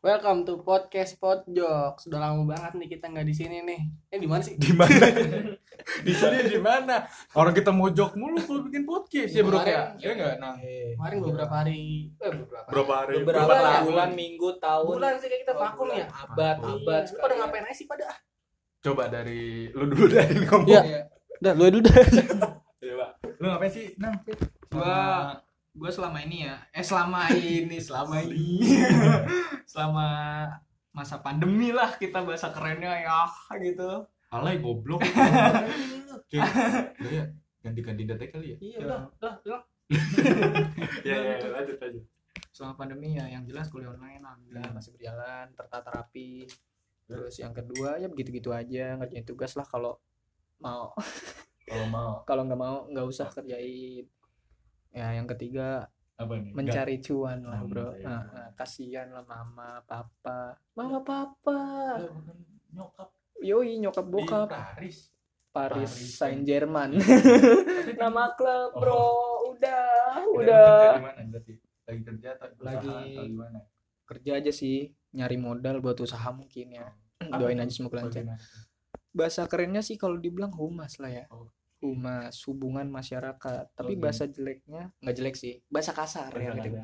Welcome to podcast Podjok. Sudah lama banget nih kita nggak di sini nih. Eh di mana sih? di mana di sini di mana orang kita mojok mulu kalau bikin podcast ya bro ya ya nggak nah Kemarin beberapa hari, eh beberapa. berapa hari beberapa Bulan ya? bulan minggu tahun bulan sih kayak kita vakum bulan. ya. abad Iya. abad Lu pada ngapain aja sih pada? coba dari lu dulu dari ngomong Iya. ya Dah, lu dulu dah. Coba. lu ngapain sih nang Gua- gue selama ini ya eh selama ini selama ini. Selama masa pandemi lah kita bahasa kerennya ya gitu. Alay goblok. Ya ganti aja kali ya? Iya, udah, udah, udah. ya ya lanjut lanjut. Selama pandemi ya yang jelas kuliah online alhamdulillah masih berjalan tertata rapi. Terus yang kedua ya begitu-gitu aja ngerjain tugas lah kalau mau. Kalau mau. Kalau nggak mau nggak usah kerjain ya yang ketiga apa nih? mencari cuan lah Oh, bro. iya. Nah, nah, kasihan lah mama papa. Mama papa. Bukan nyokap. Yoi nyokap di bokap. Paris. Paris Paris Saint Germain. Tapi kan- nama klub Oh. bro udah Kita udah. mana? Berarti lagi kerja atau usaha Lagi- atau gimana? kerja aja sih nyari modal buat usaha mungkin ya. Doain aja semoga lancar. bahasa kerennya sih kalau dibilang humas lah ya. Oh. Humas hubungan masyarakat tapi gitu. bahasa jeleknya nggak jelek sih bahasa kasar ya gitu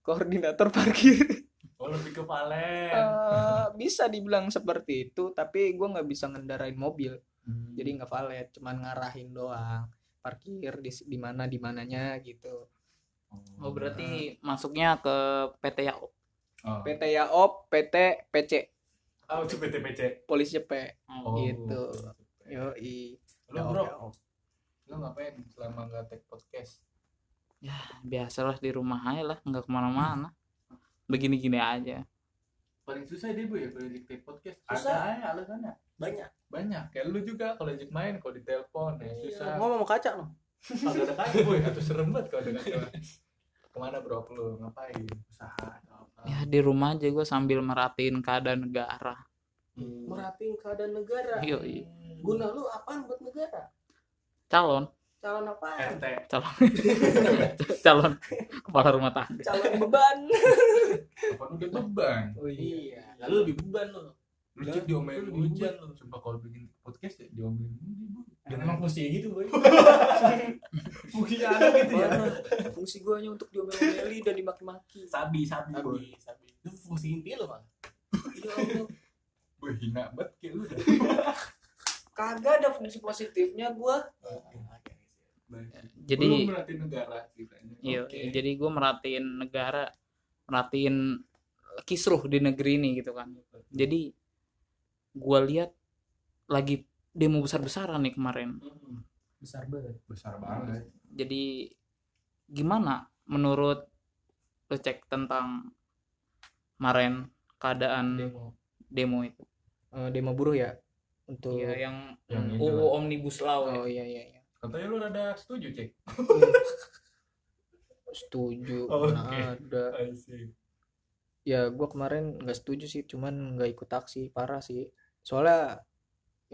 koordinator parkir Oh lebih ke Valen. Eh, bisa dibilang seperti itu tapi gua nggak bisa ngendarain mobil Hmm. jadi nggak valet cuman ngarahin doang parkir di di mana di mananya gitu Oh berarti masuknya ke PT Yaop. Oh. PT Yaop PT PC Oh, itu PT-PC. polisi P Oh. Gitu. yo i Lu bro, lu ngapain selama nggak take podcast? Ya biasalah di rumah aja lah, nggak ke mana-mana. Begini-gini aja. Paling susah deh bu ya kalau di take podcast. Susah. Ada aja alasannya. Banyak. Banyak. Kayak lu juga kalau ajak main, kalau ditelepon ya susah. Ngomong mau kaca lo. Kalau ada kaca boy, atau serem banget kalau ada kaca. Ke mana bro lu ngapain? Usaha atau apa? Ya di rumah aja gue sambil merhatiin keadaan negara. Hmm. Merhatiin keadaan negara. Yoi. Guna lu apaan buat negara? Calon, Calon apaan? RT. calon, calon kepala rumah tangga. Calon beban. Apa udah beban? Oh iya. Lalu lebih beban lu. Lu cek diomelin Lu hujan beban lu. Sumpah kalau bikin podcast ya diomelin bu. Emang fungsi gitu, boy. Fungsinya ada gitu ya. fungsi gue hanya untuk diomel-omeli dan dimaki-maki Sabi, sabi, Sabi. boy. Sabi. Itu fungsi inti lo, Bang. ya Allah Wih, hina banget kayak lu dah. kagak ada fungsi positifnya gue Jadi, merhatiin negara iya, Oke. jadi gue merhatiin negara, merhatiin kisruh di negeri ini gitu kan. Jadi gue lihat lagi demo besar-besaran nih kemarin. Besar banget. besar banget. jadi gimana menurut lo cek tentang kemarin keadaan demo demo itu Eh, demo buruh ya untuk Iya, yang Yang UU omnibus law. Ya. oh iya iya iya. Katanya lu rada setuju, Cek. setuju. Oh, mana oke. ada. I see. ya gue kemarin nggak setuju sih cuman nggak ikut aksi parah sih. Soalnya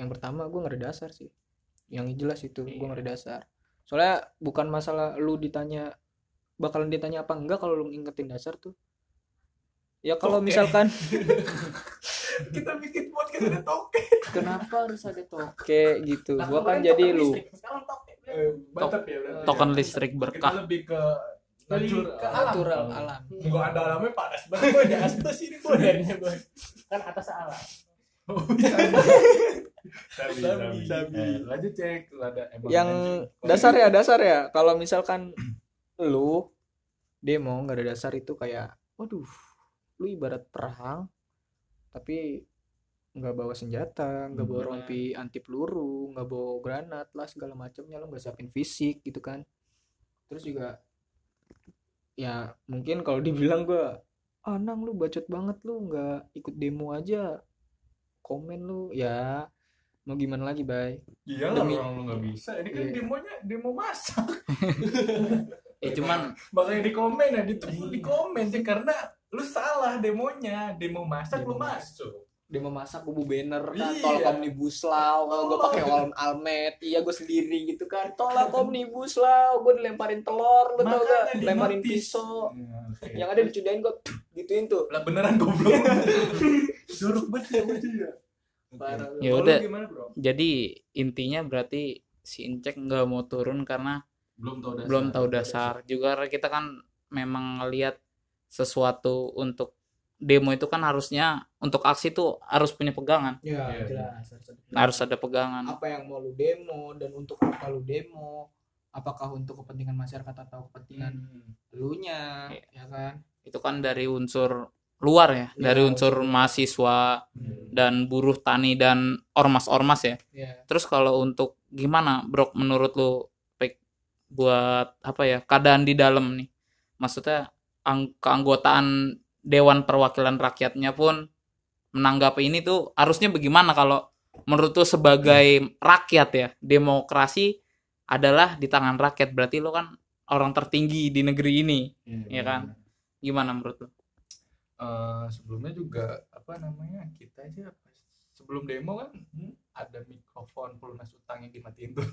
yang pertama gue nggak ada dasar sih. Yang jelas itu gue nggak ada dasar. Soalnya bukan masalah lu ditanya bakalan ditanya apa enggak kalau lu ngingetin dasar tuh. Ya kalau Oke. misalkan Kita bikin podcast ada toke. kenapa harus ada toke gitu Lah, gua kan jadi token lu listrik, Sekarang token. Eh, mantap ya berarti. token ya. listrik Kita berkah lebih ke natural. ke alam. natural alam Enggak ada alamnya panas banget. Boy, di asbes ini. Sebenarnya, boy. Kan atas alam. Oh, sabi, Sabi, sabi. sabi. Eh, lanjut cek, lu ada emang yang lanjut. dasar ya dasar ya kalau misalkan lu demo nggak ada dasar itu kayak waduh lu ibarat perang tapi nggak bawa senjata nggak bawa Hmm. rompi anti peluru nggak bawa granat lah segala macamnya lu nggak siapin fisik gitu kan terus juga ya mungkin kalau dibilang gua ah nang lu bacot banget lu nggak ikut demo aja komen lu ya mau gimana lagi bay Iya lah demi- orang lu nggak bisa. Ini kan Iya. demonya demo masak. eh cuman Makanya di komen ya, di, di komen sih karena lu salah demonya, demo masak lu Demo masuk. dia memasak gue banner kan. Iya. tolak omnibus law. Gue pakai all almet iya gue sendiri gitu kan. Tolak omnibus law. Gue dilemparin telur lu tau gak di lemparin notice. pisau. Iya, oke. yang ada dicudain gue gituin tuh. Lah beneran goblok. Jorok banget ya baju ya. Parah. Ya Kalau lu udah. gimana bro? Jadi intinya berarti si Incek nggak mau turun karena belum tahu dasar. belum tahu dasar. Juga kita kan memang ngelihat sesuatu untuk demo itu kan harusnya untuk aksi tuh harus punya pegangan. Ya Iya, jelas harus ada- harus ada pegangan. Apa yang mau lu demo dan untuk apa lu demo? Apakah untuk kepentingan masyarakat atau kepentingan Hmm. elunya Iya. ya kan? Itu kan dari unsur luar ya Iya, dari unsur luar. mahasiswa Hmm. dan buruh tani dan ormas-ormas ya. Ya terus kalau untuk gimana bro menurut lu buat apa ya keadaan di dalam nih? Maksudnya keanggotaan Dewan Perwakilan Rakyatnya pun menanggapi ini tuh harusnya bagaimana kalau menurut tuh sebagai rakyat ya demokrasi adalah di tangan rakyat berarti lo kan orang tertinggi di negeri ini Iya kan? gimana menurut lo? Eh, sebelumnya juga apa namanya kita aja sebelum demo kan hmm, ada mikrofon pelunas utang yang dimatiin tuh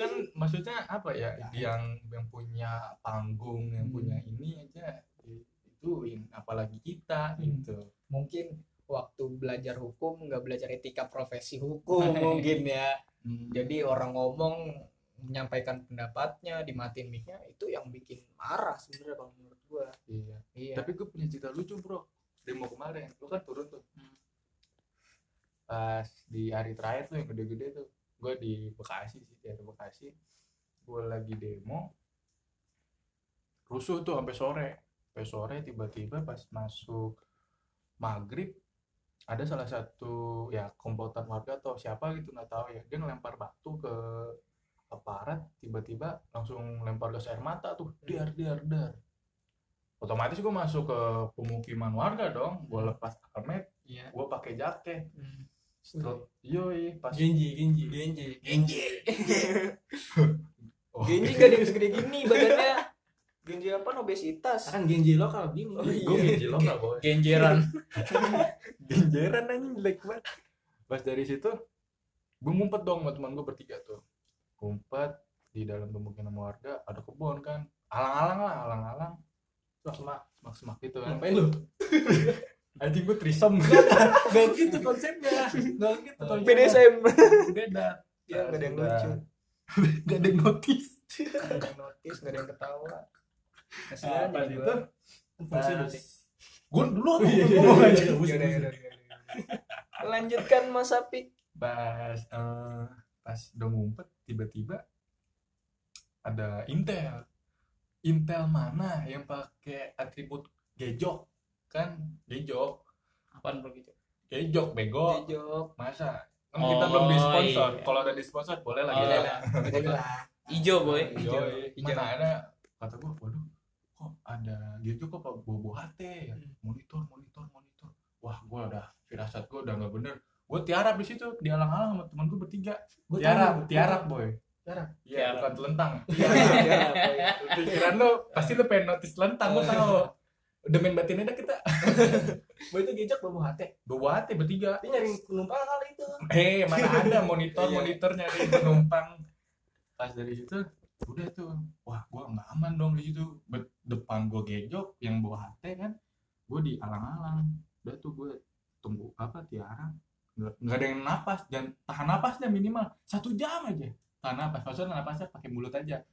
kan maksudnya apa ya? Ya. yang yang punya panggung yang Hmm. punya ini aja ituin apalagi kita Hmm. gitu. Mungkin waktu belajar hukum nggak belajar etika profesi hukum mungkin ya. Hmm. jadi orang ngomong menyampaikan pendapatnya dimatiin mic-nya itu yang bikin marah sebenarnya kalau menurut gua. Iya. Iya. Tapi gue punya cerita lucu bro. Demo kemarin lu kan turun tuh. Hmm. pas di hari terakhir tuh yang gede-gede tuh gue di Bekasi sih di Bekasi. Gue lagi demo. Rusuh tuh sampai sore. Sampai sore tiba-tiba pas masuk maghrib ada salah satu ya komplotan warga atau siapa gitu nggak tahu ya. Dia ngelempar batu ke aparat tiba-tiba langsung lempar gas air mata tuh. Dar dar dar. Otomatis gue masuk ke pemukiman warga dong. Gue lepas helmet iya. gue pakai jaket. Hmm. Strut, yoi pas. Genji, Genji. Genji. Genji. Oh, Genji gak ada segede gini badannya. Genji apa obesitas? Kan Genji lokal gini. Oh, iya. gue genji lokal boy. Genjeran. Genjeran aja jelek banget. Pas dari situ gue ngumpet dong sama teman gue bertiga tuh. Ngumpet di dalam pemukiman warga ada kebun kan. Alang-alang lah alang-alang. Semak. semak-semak gitu kan. Ngapain lu? anjing gue trisom Gak gitu konsepnya. Gak gitu konsepnya. PDSM beda. Ya gak ada yang lucu. Gak ada yang notice. Gak ada yang notice gak ada yang ketawa. Nah, kasihan gua. Fungsi lu. gue dulu Oh, iya, iya, iya, iya, lanjutkan Mas Apik. Pas eh, pas udah ngumpet tiba-tiba ada intel. Intel mana yang pakai atribut gejok kan gejok apaan bro gitu? Gejok bego. Jejok masa? Kan Oh, kita belum di sponsor iya. kalau ada di sponsor boleh lah. Oh, iya. Betul lah. Ijo boy. Hijau, Yoi. hijau. mana? Ada kata gua waduh kok ada gejok kok pak bobo hati ya? Hmm. monitor monitor monitor. Wah gua udah firasat gua udah nggak bener. Gua tiarap di situ dialang-alang sama temen gua bertiga. Gua tiarap tiarap boy. Tiarap? iya bukan telentang. Jejok, oh iya. pikiran lu pasti lu pengen notice telentang gua tahu udah main batin aja kita. Itu gejek bawa hati. bawa hati bertiga. Dia nyari penumpang kali itu. eh mana ada monitor Iya. monitor nyari penumpang. Pas dari situ udah tuh. Wah gua nggak aman dong di situ. Depan gua gejok yang bawa hati kan gua di alang-alang udah tuh gua tunggu apa tiara. Nggak nggak ada yang napas dan tahan napasnya minimal satu jam aja. Tahan napas maksudnya napasnya pakai mulut aja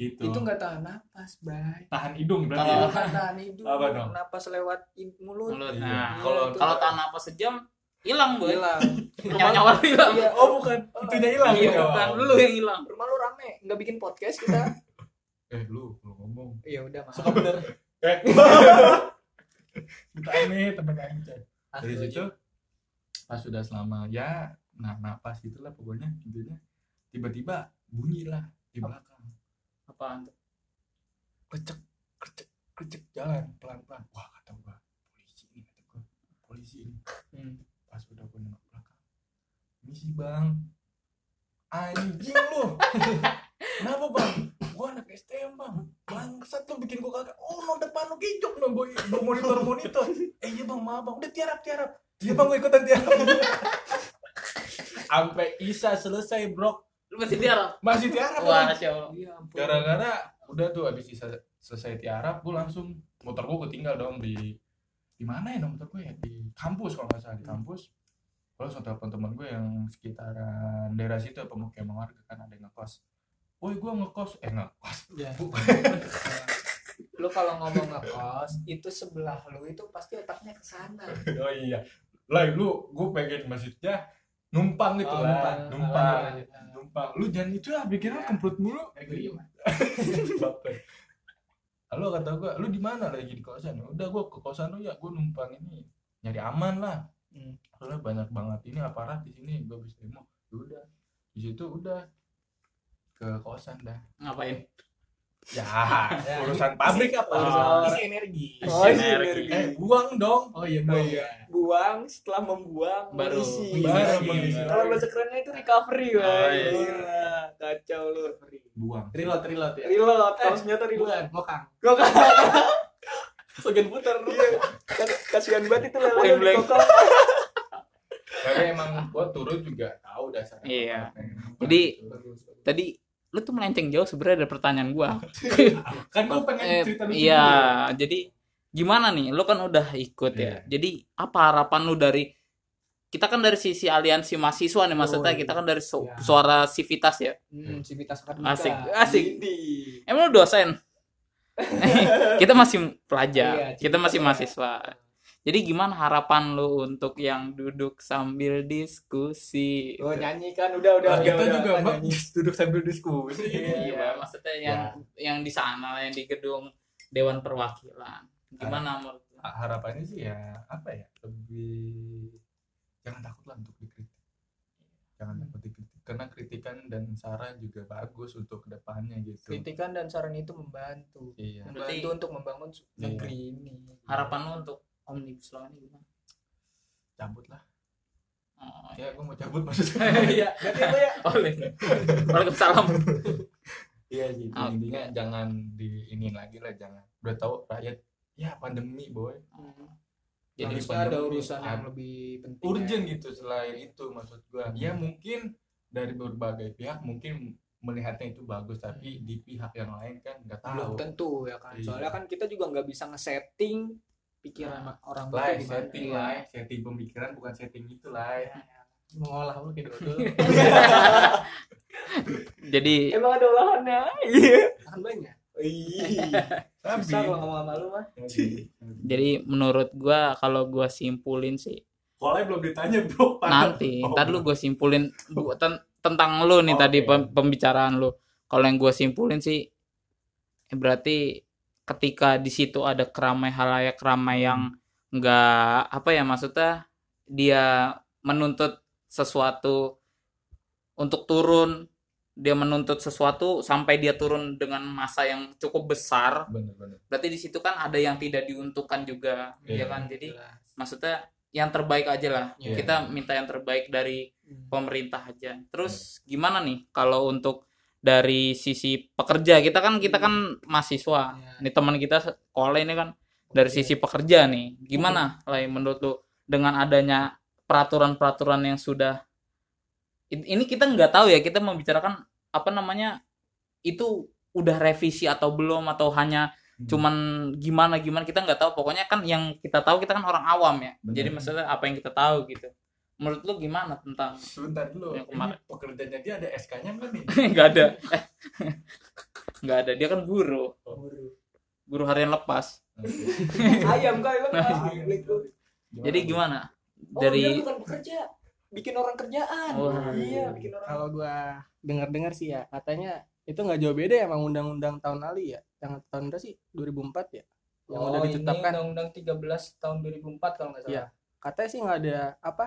gitu itu nggak tahan napas bay tahan hidung berarti Kalau- ya? Tahan hidung Apa dong? napas lewat mulut Mulut. Iya. Nah, kalau itu. kalau tahan apa sejam hilang boy hilang nyawa nyawa lu hilang iya oh bukan itunya hilang iya ya? bukan lu yang hilang rumah lu rame nggak bikin podcast kita eh lu lu ngomong iya udah maaf Suka bener. eh kita aneh temen aneh Coy. dari Asli. situ pas sudah selama ya nah napas gitulah pokoknya intinya tiba-tiba bunyi lah di belakang apaan tuh? Kecek kecek kecek jalan pelan pelan wah kata gua polisi ini kata gua. Polisi ini. Hmm. pas udah gua nengok belakang misi bang. Anjing lu. Kenapa bang? Gua anak STM bang. Bangsat lu bikin gua kagak. Oh no depan lu ngegejok no gue gue monitor monitor. Eh iya bang maaf bang. Udah tiarap tiarap. Iya bang gue ikutan tiarap. Sampai Isa selesai bro Lu masih tiarap. masih tiarap Wah, Bang. Masya Allah. Iya ampun. gara-gara udah tuh abis selesai tiarap gue langsung motor gue ketinggal dong di di mana ya motor gue ya di kampus kalau nggak salah di kampus gue langsung telepon teman gue yang sekitaran daerah situ pemukiman warga kan ada yang ngekos woi gue ngekos eh ngekos Ya. lu kalau ngomong ngekos itu sebelah lu itu pasti otaknya ke sana oh iya lah lu gue pengen maksudnya numpang gitu Oh, lah numpang. numpang. Numpang. Lu jangan itu lah pikiran kemprut mulu. Lalu kata gue lu di mana lagi di kosan? Udah gue ke kosan lu ya gue numpang ini. Nyari aman lah. Hmm. soalnya banyak banget ini aparat di sini gue bisa demo. Ya udah. Di situ udah ke kosan dah. Ngapain? Ya urusan pabrik apa Oh. Isi energi. Oh, Isi isi energi. energi. eh buang dong Oh iya, Oh, Bang. iya. buang setelah membuang Baru mengisi. baru mengisi. kalau bahasa kerennya itu recovery Oh, iya. Gila, kacau lu buang Reload, reload ya. reload Eh, kalau senjata Bukan, reload ngokang. Gua kan Segan putar. iya Kas- kasihan banget itu lele blank. kokok tapi emang gue turun juga tahu dasarnya Iya. Jadi. Tadi lu tuh melenceng jauh sebenarnya dari pertanyaan gua. kan gue pengen Eh, cerita lucu iya, dulu. jadi gimana nih? Lu kan udah ikut ya. Iya. Jadi apa harapan lu dari kita kan dari sisi aliansi mahasiswa nih maksudnya Oh, iya. kita kan dari su- Iya. suara sivitas ya. hmm, civitas akademika Asik, asik. Widih. Emang lu dosen? kita masih pelajar, Iya, kita masih civitas. mahasiswa. Jadi gimana harapan lu untuk yang duduk sambil diskusi? Oh nyanyi kan? Udah udah Nah, udah, kita udah, juga nyanyi. duduk sambil diskusi. Iya, maksudnya yang yang di sana yang di gedung Dewan Perwakilan. Gimana menurut lu? harapannya sih ya apa ya lebih jangan takut lah untuk dikritik. Jangan takut dikritik. Karena kritikan dan saran juga bagus untuk ke depannya gitu. Kritikan dan saran itu membantu. Iya. Membantu Berarti- untuk membangun Iya. negeri ini. Harapan lu untuk omnibus law ini gimana? cabut lah. Oh, ya gue mau cabut maksudnya iya berarti itu ya. Oleh. Waalaikumsalam. iya gitu Oke. intinya jangan di ini lagi lah jangan. Udah tahu rakyat ya pandemi boy. Jadi Lagi harusnya ada pandemi, urusan yang ad- lebih penting urgent gitu selain itu maksud gua. Ya mungkin dari berbagai pihak mungkin melihatnya itu bagus tapi di pihak yang lain kan nggak belum tahu. tentu ya kan. Iya. soalnya kan kita juga nggak bisa nge-setting pikiran orang lah itu gimana. setting Iya. lah setting pemikiran bukan setting itu lah Mengolah lu kayak dodol. jadi emang ada olahannya iya Kan banyak. Iya. tapi Susah kalau ngomong sama lu mah. jadi menurut gua kalau gua simpulin sih Kolnya belum ditanya bro nanti Oh, ntar lu gue simpulin gua- ten- tentang lu nih Oke. tadi pem- pembicaraan lu kalau yang gue simpulin sih eh, berarti ketika di situ ada keramai halayak ramai yang nggak apa ya maksudnya dia menuntut sesuatu untuk turun dia menuntut sesuatu sampai dia turun dengan masa yang cukup besar. Bener-bener berarti di situ kan ada yang tidak diuntungkan juga Iya. ya kan? Jadi maksudnya yang terbaik aja lah. Iya. kita minta yang terbaik dari Hmm. pemerintah aja. Terus gimana nih kalau untuk dari sisi pekerja. Kita kan kita kan mahasiswa. Iya. ini teman kita sekolah ini kan dari sisi pekerja nih. Gimana lah menurut lu dengan adanya peraturan-peraturan yang sudah in- ini kita nggak tahu ya kita membicarakan apa namanya itu udah revisi atau belum atau hanya Hmm. cuman gimana gimana kita nggak tahu. Pokoknya kan yang kita tahu kita kan orang awam ya. Benar. jadi maksudnya apa yang kita tahu gitu menurut lu gimana tentang sebentar dulu Yang ini kemarin. pekerjaannya dia ada SK-nya nggak nih nggak ada Eh, nggak ada dia kan guru guru harian lepas Ayam kali lu Gimana? jadi gimana Oh, dari dia bukan bekerja, bikin orang kerjaan. Wah. iya, bikin orang. Kalau gua dengar-dengar sih ya, katanya itu nggak jauh beda ya emang undang-undang tahun lalu ya. Yang tahun berapa sih? 2004 ya. Yang udah Oh, ditetapkan. Ini undang-undang 13 tahun 2004 kalau nggak salah. Iya. Katanya sih nggak ada apa?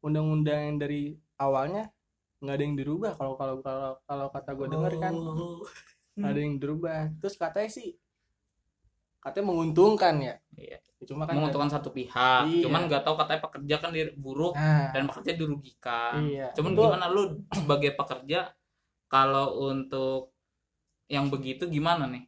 Undang-undang yang dari awalnya nggak ada yang dirubah kalau kalau kalau kalau kata gue dengar kan Oh. nggak ada yang dirubah. Terus katanya sih katanya menguntungkan ya. Iya. Cuma kan menguntungkan satu pihak Iya. cuman nggak tahu katanya pekerja kan di buruk Nah, dan pekerja dirugikan iya. cuman Itu- gimana lu sebagai pekerja kalau untuk yang begitu gimana nih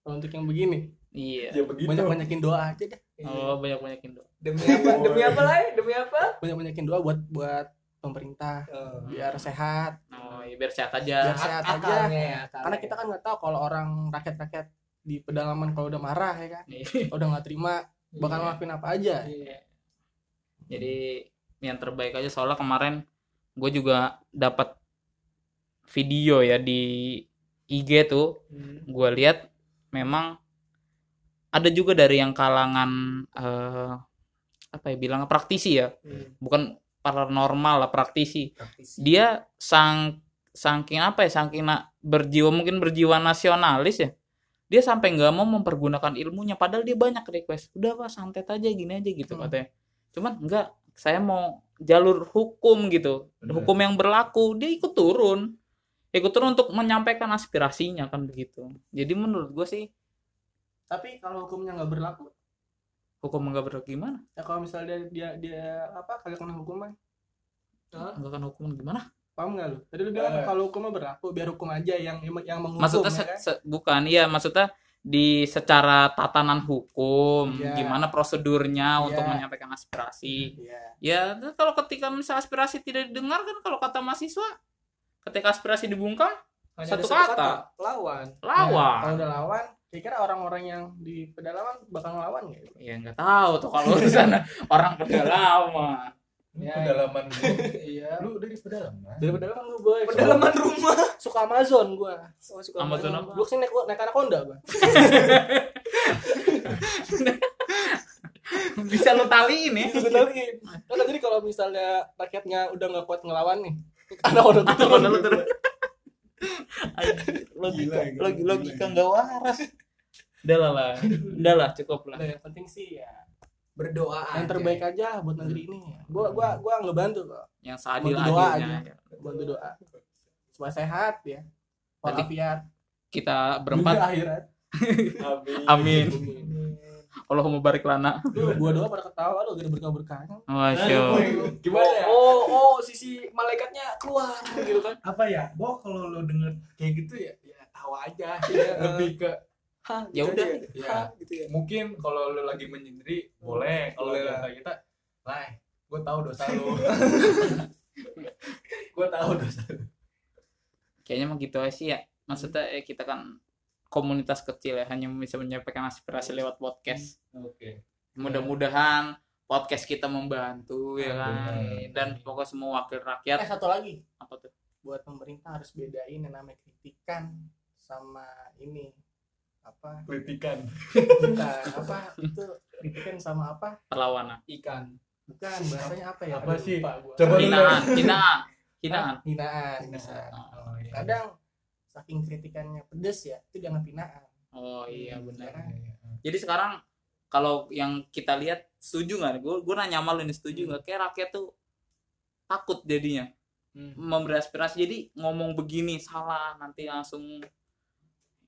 kalau untuk yang begini iya ya banyak banyakin doa aja deh oh banyak banyakin doa demi apa? Demi apa lah demi apa? Banyak banyakin doa buat buat pemerintah. Biar sehat. Oh iya biar sehat aja. Biar sehat aja. akalnya ya karena kita kan nggak tahu kalau orang rakyat rakyat di pedalaman kalau udah marah ya kan? Iya. udah nggak terima bakal Iya. ngelakuin apa aja. Iya. jadi yang terbaik aja soalnya kemarin gue juga dapat video ya di IG tuh. Hmm. gue lihat memang ada juga dari yang kalangan eh, apa ya bilang praktisi ya Hmm. bukan paranormal lah praktisi Praktisi. dia sang saking apa ya saking na- berjiwa mungkin berjiwa nasionalis ya dia sampai nggak mau mempergunakan ilmunya padahal dia banyak request udah pak santet aja gini aja gitu Hmm. katanya cuman enggak saya mau jalur hukum gitu Bener. hukum yang berlaku dia ikut turun ikut turun untuk menyampaikan aspirasinya kan begitu jadi menurut gue sih tapi kalau hukumnya nggak berlaku hukum nggak berlaku gimana ya kalau misalnya dia dia, dia apa kagak kena hukuman nggak kan hukuman gimana paham nggak lu tadi lu bilang Eh. kalau hukumnya berlaku biar hukum aja yang yang menghukum maksudnya ya kan? se- bukan iya maksudnya di secara tatanan hukum Iya. gimana prosedurnya Iya. untuk menyampaikan aspirasi Iya. ya itu kalau ketika misalnya aspirasi tidak didengar kan kalau kata mahasiswa ketika aspirasi dibungkam Hanya Satu ada kata. lawan Nah, kalau lawan udah lawan kira-kira orang-orang yang di pedalaman bakal ngelawan nggak? Ya nggak tahu tuh kalau urusan orang pedalaman. Ini Ya, pedalaman lu. iya. Lu dari pedalaman? Dari pedalaman lu boy. Pedalaman rumah. Suka Amazon gua. Oh, suka Amazon main. apa? gua sih naik naik anaconda gua. Bisa lo taliin ya itu taliin kan jadi kalau misalnya rakyatnya udah nggak kuat ngelawan nih anaconda tuh turun Anaconda lu turun. Logika logika gila. nggak waras udah lah lah udah lah cukup lah. Yang penting sih ya berdoa yang aja. terbaik aja buat negeri ini gua gua gua ngebantu kok. Yang seadil doa adilnya bantu doa. Supaya sehat ya. Nanti walafiat. kita berempat. Akhirat. Amin. Allahumma barik lana. Gua doa pada ketawa lu gak ada berkah berkahnya Masya Allah. gimana ya? Oh oh sisi malaikatnya keluar gitu kan. Apa ya? Gua kalau lu denger kayak gitu ya ya tahu aja. Iya. lebih ke Hah, Ya gitu udah. aja. Ya. Gitu ya. mungkin kalau lu lagi menyendiri boleh. Kalau boleh lah. kita lah gue tahu dosa lu. Gue tahu dosa lu. Kayaknya emang gitu aja sih ya. Maksudnya eh, kita kan komunitas kecil ya hanya bisa menyampaikan aspirasi lewat podcast. Oke. Mudah-mudahan podcast kita membantu ya kan? Dan pokoknya semua wakil eh rakyat satu lagi. Apa tuh? Buat pemerintah harus bedain yang namanya kritikan sama ini apa? Kritikan. Bukan apa? Itu kritikan sama apa? Perlawanan. Ikan. Bukan bahasanya apa ya? Apa Aduh, sih? Coba hinaan hinaan hinaan. Hinaan bisa oh, iya. kadang saking kritikannya pedes ya itu dianggap hinaan. Oh iya benar. Kan? jadi sekarang kalau yang kita lihat setuju nggak? Gue gue nanya sama lu nih setuju nggak? Kayak rakyat tuh takut jadinya. Hmm. memberi aspirasi jadi ngomong begini salah nanti langsung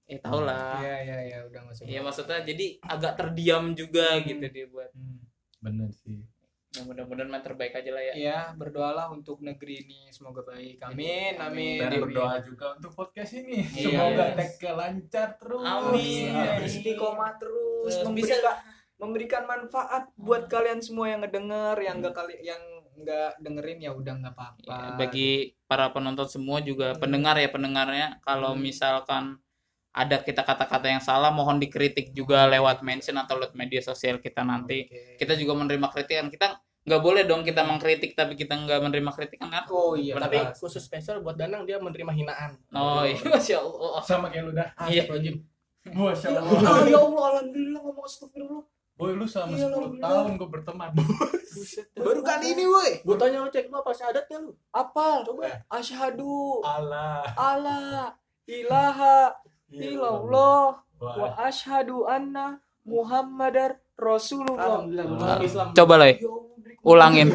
eh tau lah iya iya iya udah nggak usah Iya maksudnya jadi agak terdiam juga Hmm. gitu dia buat Hmm, bener sih ya, mudah-mudahan main terbaik aja lah ya Iya, berdoalah untuk negeri ini semoga baik. Amin, amin. dan Amin. berdoa juga untuk podcast ini Iya. semoga tag lancar terus Amin. Amin. istiqomah terus, Terus memberikan memberikan manfaat buat kalian semua yang ngedenger, yang enggak kali yang nggak dengerin ya udah nggak apa-apa. Ya, bagi para penonton semua juga Hmm. pendengar ya pendengarnya kalau Hmm. misalkan ada kita kata-kata yang salah mohon dikritik juga lewat mention atau lewat media sosial kita nanti Oke. kita juga menerima kritikan kita nggak boleh dong kita mengkritik tapi kita nggak menerima kritikan kan Oh iya, tapi benar. khusus spesial buat Danang dia menerima hinaan oh iya masya allah sama kayak lu dah Iya. Astagfirullahaladzim. masya Ah, allah ya Allah, alhamdulillah ngomong astagfirullah. boy lu selama Iya, 10 alhamdulillah. tahun gue berteman Buset. Baru kali ini, woi. Gua tanya lu cek lu apa syahadatnya lu Apa? coba Asyhadu Allah alla ilaha illallah wa Wah, asyhadu anna Muhammadar Rasulullah. alhamdulillah Ah. coba lah Ya. Ulangin.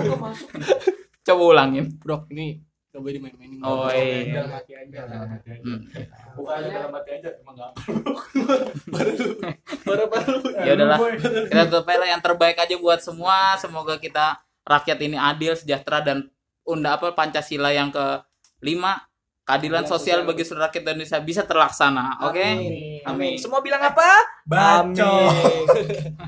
Coba ulangin. Bro ini boleh dimain-mainin. Oh, iya. dalam hati aja dalam hati aja. Bukan aja dalam hati aja emang gak baru-baru ya udahlah kita tutup aja lah. Yang terbaik aja buat semua. Semoga kita rakyat ini adil sejahtera dan unda apa pancasila yang ke lima keadilan sosial bagi seluruh rakyat Indonesia bisa terlaksana oke Amin. Amin. Semua bilang apa? Bacot. Amin.